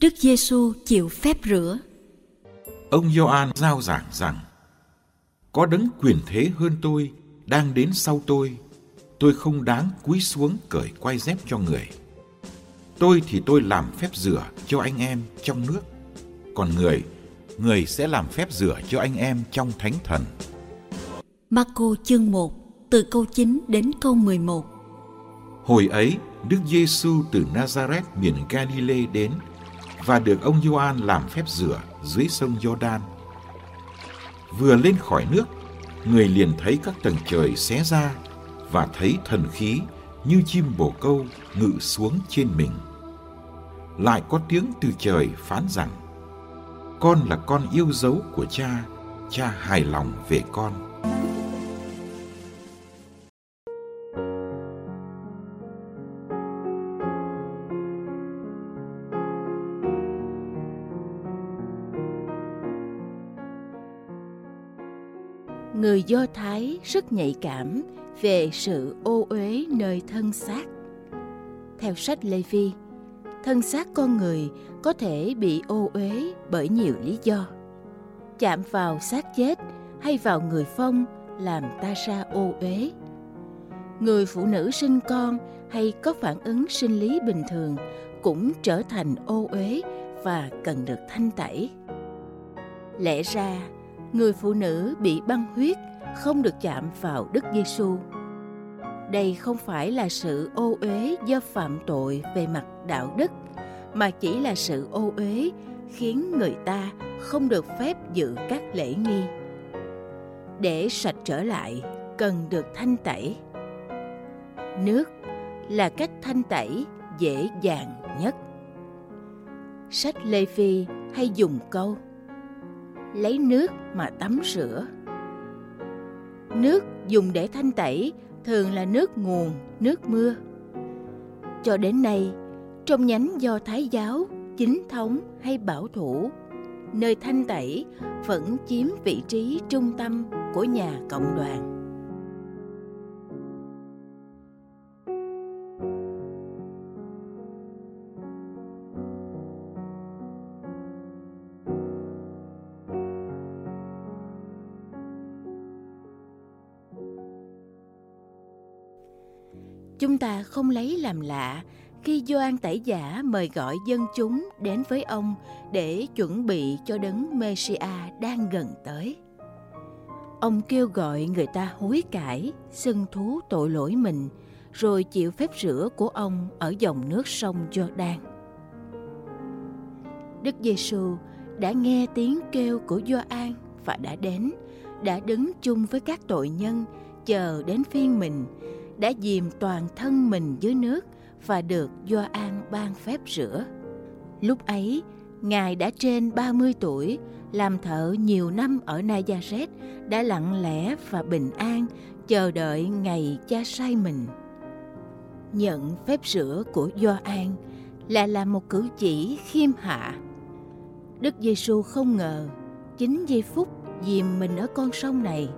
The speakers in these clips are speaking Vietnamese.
Đức Giêsu chịu phép rửa. Ông Gioan giao giảng rằng: Có đấng quyền thế hơn tôi đang đến sau tôi, tôi không đáng cúi xuống cởi quai dép cho người. Tôi thì tôi làm phép rửa cho anh em trong nước, còn người, người sẽ làm phép rửa cho anh em trong thánh thần. Marco chương 1, từ câu 9 đến câu 11. Hồi ấy, Đức Giêsu từ Nazareth miền Galilee đến và được ông Gioan làm phép rửa dưới sông Jordan. Vừa lên khỏi nước, người liền thấy các tầng trời xé ra và thấy thần khí như chim bồ câu ngự xuống trên mình. Lại có tiếng từ trời phán rằng: Con là con yêu dấu của cha, cha hài lòng về con. Người Do Thái rất nhạy cảm về sự ô uế nơi thân xác. Theo sách Lê Vi, thân xác con người có thể bị ô uế bởi nhiều lý do. Chạm vào xác chết hay vào người phong làm ta ra ô uế. Người phụ nữ sinh con hay có phản ứng sinh lý bình thường cũng trở thành ô uế và cần được thanh tẩy. Lẽ ra, người phụ nữ bị băng huyết không được chạm vào Đức Giêsu. Đây không phải là sự ô uế do phạm tội về mặt đạo đức, mà chỉ là sự ô uế khiến người ta không được phép dự các lễ nghi. Để sạch trở lại, cần được thanh tẩy. Nước là cách thanh tẩy dễ dàng nhất. Sách Lê Phi hay dùng câu lấy nước mà tắm rửa. Nước dùng để thanh tẩy thường là nước nguồn, nước mưa. Cho đến nay, trong nhánh do Thái giáo, chính thống hay bảo thủ, nơi thanh tẩy vẫn chiếm vị trí trung tâm của nhà cộng đoàn. Không lấy làm lạ khi Gioan Tẩy Giả mời gọi dân chúng đến với ông để chuẩn bị cho đấng Mêsia đang gần tới. Ông kêu gọi người ta hối cải, xưng thú tội lỗi mình, rồi chịu phép rửa của ông ở dòng nước sông Jordan. Đức Giêsu đã nghe tiếng kêu của Gioan và đã đến, đã đứng chung với các tội nhân chờ đến phiên mình đã dìm toàn thân mình dưới nước và được Gioan ban phép rửa. Lúc ấy, Ngài đã trên 30 tuổi, làm thợ nhiều năm ở Nazareth, đã lặng lẽ và bình an chờ đợi ngày cha sai mình. Nhận phép rửa của Gioan là làm một cử chỉ khiêm hạ. Đức Giêsu không ngờ chính giây phút dìm mình ở con sông này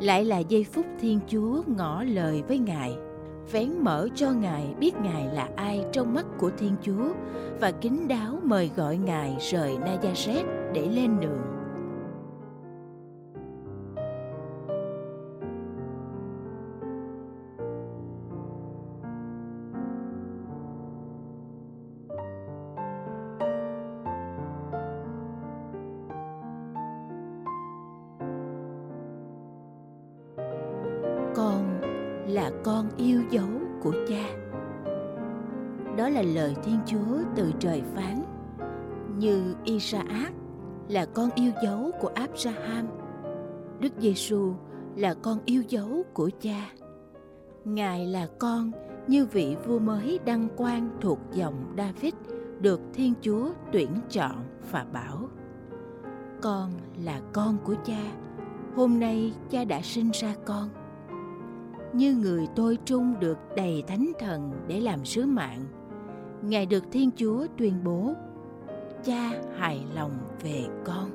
lại là giây phút Thiên Chúa ngỏ lời với Ngài, vén mở cho Ngài biết Ngài là ai trong mắt của Thiên Chúa và kính đáo mời gọi Ngài rời Nazareth để lên đường. Là con yêu dấu của cha. Đó là lời thiên chúa từ trời phán, như isaac là con yêu dấu của abraham, đức giêsu là con yêu dấu của cha. Ngài là con như vị vua mới đăng quang thuộc dòng david được thiên chúa tuyển chọn và bảo, con là con của cha, hôm nay cha đã sinh ra con như người tôi trung được đầy thánh thần để làm sứ mạng ngài được thiên chúa tuyên bố, cha hài lòng về con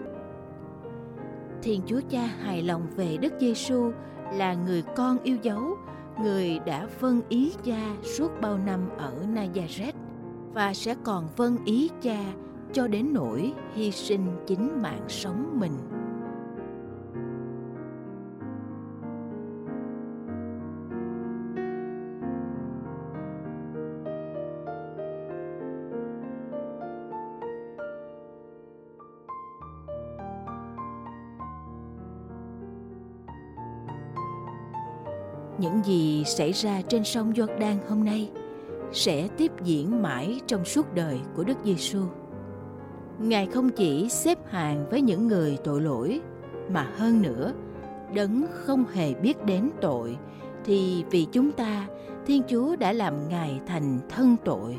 thiên chúa cha hài lòng về đức giêsu là người con yêu dấu, người đã phân ý cha suốt bao năm ở nazareth và sẽ còn vâng ý cha cho đến nỗi hy sinh chính mạng sống mình. Xảy ra trên sông Jordan hôm nay sẽ tiếp diễn mãi trong suốt đời của Đức Giêsu. Ngài không chỉ xếp hàng với những người tội lỗi mà hơn nữa, đấng không hề biết đến tội thì vì chúng ta Thiên Chúa đã làm Ngài thành thân tội.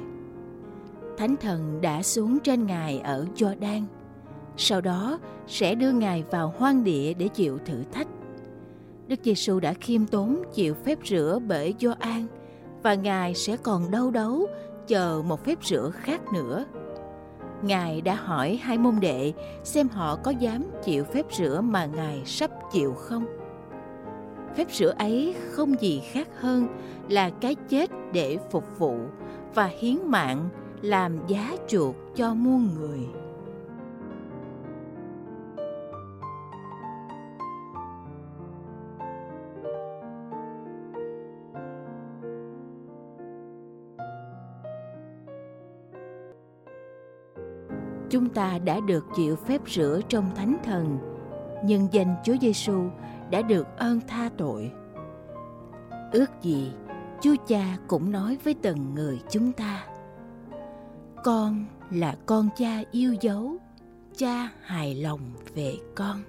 Thánh thần đã xuống trên Ngài ở Jordan, sau đó sẽ đưa Ngài vào hoang địa để chịu thử thách Đức Giêsu đã khiêm tốn, chịu phép rửa bởi Gioan, và Ngài sẽ còn đâu đấu chờ một phép rửa khác nữa. Ngài đã hỏi hai môn đệ xem họ có dám chịu phép rửa mà Ngài sắp chịu không. Phép rửa ấy không gì khác hơn là cái chết để phục vụ và hiến mạng làm giá chuộc cho muôn người. Chúng ta đã được chịu phép rửa trong thánh thần nhân danh Chúa Giêsu đã được ơn tha tội. Ước gì Chúa Cha cũng nói với từng người chúng ta. Con là con cha yêu dấu, cha hài lòng về con.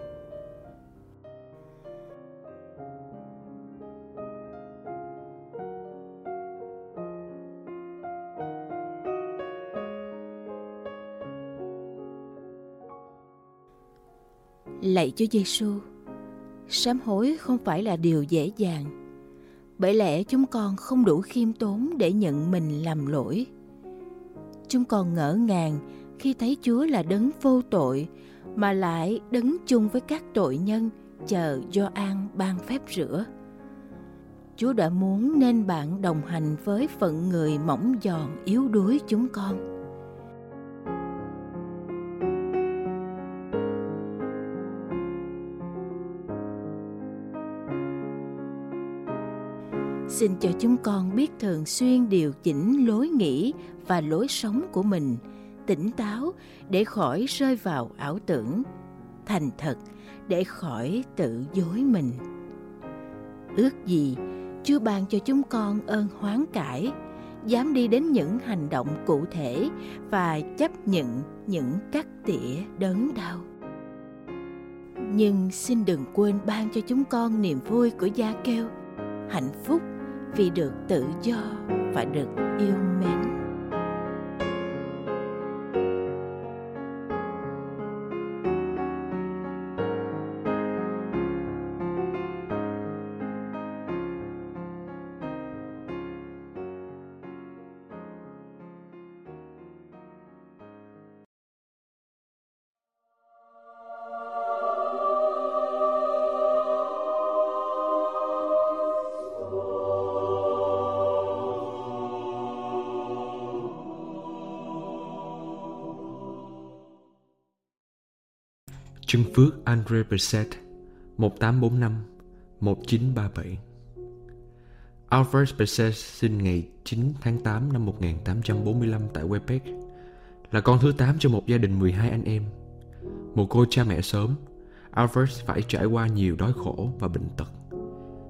Lạy Chúa Giêsu, sám hối không phải là điều dễ dàng. Bởi lẽ chúng con không đủ khiêm tốn để nhận mình làm lỗi. Chúng con ngỡ ngàng khi thấy Chúa là đấng vô tội mà lại đứng chung với các tội nhân chờ do an ban phép rửa. Chúa đã muốn nên bạn đồng hành với phận người mỏng giòn yếu đuối chúng con xin cho chúng con biết thường xuyên điều chỉnh lối nghĩ và lối sống của mình, tỉnh táo để khỏi rơi vào ảo tưởng, thành thật để khỏi tự dối mình. Ước gì chúa ban cho chúng con ơn hoán cải, dám đi đến những hành động cụ thể và chấp nhận những cắt tỉa đớn đau. Nhưng xin đừng quên ban cho chúng con niềm vui của gia kêu, hạnh phúc vì được tự do và được yêu mến. Trưng Phước Andre Berset 1845 1937 Alfred Berset sinh ngày 9 tháng 8 năm 1845 tại Quebec là con thứ 8 trong một gia đình 12 anh em. Một cô cha mẹ sớm, Alfred phải trải qua nhiều đói khổ và bệnh tật.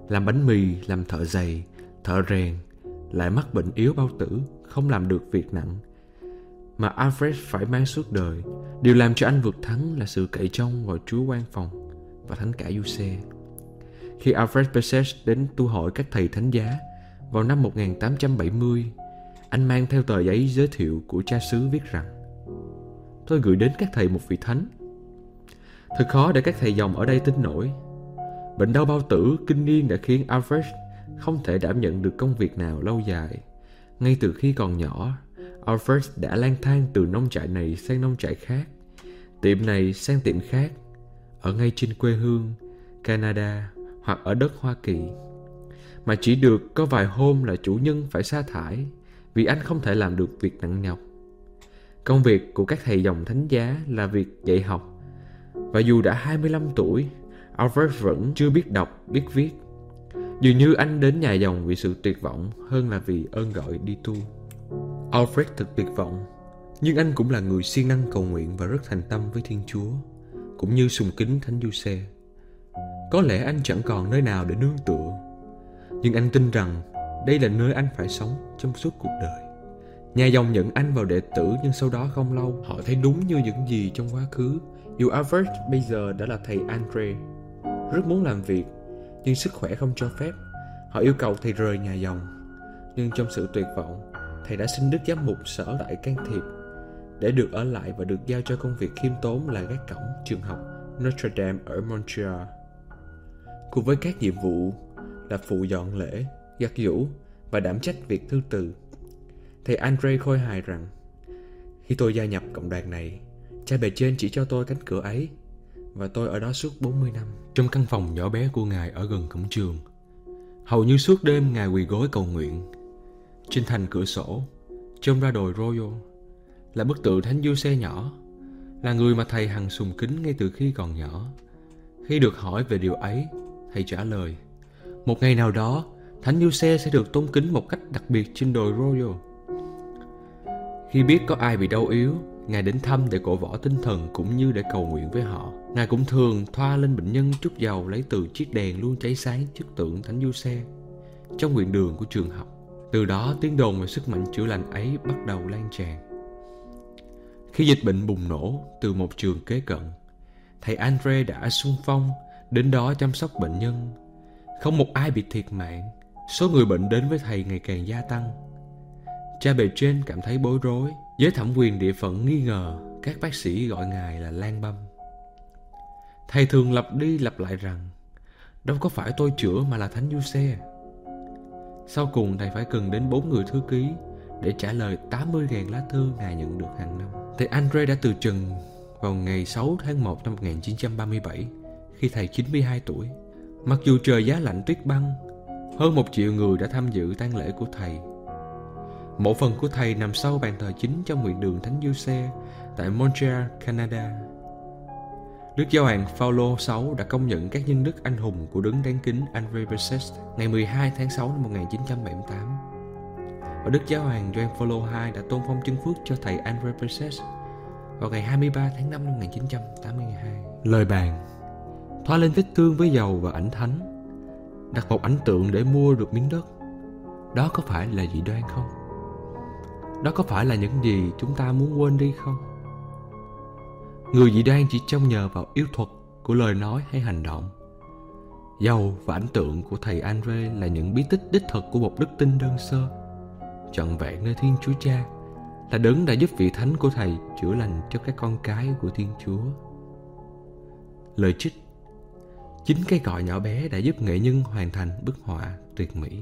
Làm bánh mì, làm thợ giày, thợ rèn, lại mắc bệnh yếu bao tử, không làm được việc nặng mà Alfred phải mang suốt đời. Điều làm cho anh vượt thắng là sự cậy trông vào Chúa quan phòng và thánh cả Giuse. Khi Alfred Pesce đến tu hỏi các thầy thánh giá vào năm 1870, anh mang theo tờ giấy giới thiệu của cha xứ viết rằng Tôi gửi đến các thầy một vị thánh. Thật khó để các thầy dòng ở đây tin nổi. Bệnh đau bao tử kinh niên đã khiến Alfred không thể đảm nhận được công việc nào lâu dài. Ngay từ khi còn nhỏ, Alfred đã lang thang từ nông trại này sang nông trại khác, tiệm này sang tiệm khác, ở ngay trên quê hương, Canada hoặc ở đất Hoa Kỳ. Mà chỉ được có vài hôm là chủ nhân phải sa thải vì anh không thể làm được việc nặng nhọc. Công việc của các thầy dòng thánh giá là việc dạy học. Và dù đã 25 tuổi, Alfred vẫn chưa biết đọc, biết viết. Dường như anh đến nhà dòng vì sự tuyệt vọng hơn là vì ơn gọi đi tu. Alfred thật tuyệt vọng, nhưng anh cũng là người siêng năng cầu nguyện và rất thành tâm với Thiên Chúa, cũng như sùng kính Thánh Du Xe. Có lẽ anh chẳng còn nơi nào để nương tựa, nhưng anh tin rằng đây là nơi anh phải sống trong suốt cuộc đời. Nhà dòng nhận anh vào đệ tử nhưng sau đó không lâu họ thấy đúng như những gì trong quá khứ. Dù Albert bây giờ đã là thầy Andre, rất muốn làm việc nhưng sức khỏe không cho phép. Họ yêu cầu thầy rời nhà dòng. Nhưng trong sự tuyệt vọng, thầy đã xin đức giám mục sở tại can thiệp để được ở lại và được giao cho công việc khiêm tốn là gác cổng trường học Notre Dame ở Montreal. Cùng với các nhiệm vụ là phụ dọn lễ, giặt giũ và đảm trách việc thư từ. Thầy Andre khôi hài rằng Khi tôi gia nhập cộng đoàn này, cha bề trên chỉ cho tôi cánh cửa ấy và tôi ở đó suốt 40 năm. Trong căn phòng nhỏ bé của Ngài ở gần cổng trường, hầu như suốt đêm Ngài quỳ gối cầu nguyện. Trên thành cửa sổ, trông ra đồi Royal, là bức tượng Thánh Du Xe nhỏ, là người mà thầy hằng sùng kính ngay từ khi còn nhỏ. Khi được hỏi về điều ấy, thầy trả lời, một ngày nào đó, Thánh Du Xe sẽ được tôn kính một cách đặc biệt trên đồi Royal. Khi biết có ai bị đau yếu, Ngài đến thăm để cổ võ tinh thần cũng như để cầu nguyện với họ. Ngài cũng thường thoa lên bệnh nhân chút dầu lấy từ chiếc đèn luôn cháy sáng trước tượng Thánh Du Xe trong nguyện đường của trường học. Từ đó tiếng đồn về sức mạnh chữa lành ấy bắt đầu lan tràn. Khi dịch bệnh bùng nổ từ một trường kế cận, thầy Andre đã xung phong đến đó chăm sóc bệnh nhân. Không một ai bị thiệt mạng, số người bệnh đến với thầy ngày càng gia tăng. Cha bề trên cảm thấy bối rối, giới thẩm quyền địa phận nghi ngờ các bác sĩ gọi ngài là Lan Băm. Thầy thường lặp đi lặp lại rằng Đâu có phải tôi chữa mà là Thánh Du Xe sau cùng thầy phải cần đến bốn người thư ký Để trả lời 80.000 lá thư ngài nhận được hàng năm. Thầy Andre đã từ trần vào ngày 6 tháng 1 năm 1937 Khi thầy 92 tuổi. Mặc dù trời giá lạnh tuyết băng Hơn một triệu người đã tham dự tang lễ của thầy. Mộ phần của thầy nằm sau bàn thờ chính trong nguyện đường Thánh Du Xe tại Montreal, Canada. Đức Giáo hoàng Phaolô VI đã công nhận các nhân đức anh hùng của đấng đáng kính André Bessette ngày 12 tháng 6 năm 1978. Và Đức Giáo hoàng Gioan Phaolô II đã tôn phong chân phước cho thầy André Bessette vào ngày 23 tháng 5 năm 1982. Lời bàn thoa lên vết thương với dầu và ảnh thánh đặt một ảnh tượng để mua được miếng đất đó có phải là dị đoan không đó có phải là những gì chúng ta muốn quên đi không người dị đoan chỉ trông nhờ vào yêu thuật của lời nói hay hành động. Dầu và ảnh tượng của thầy andre là những bí tích đích thực của một đức tin đơn sơ, trọn vẹn nơi thiên chúa cha, là đấng đã giúp vị thánh của thầy chữa lành cho các con cái của thiên chúa. Lời trích, chính cái gọi nhỏ bé đã giúp nghệ nhân hoàn thành bức họa tuyệt mỹ.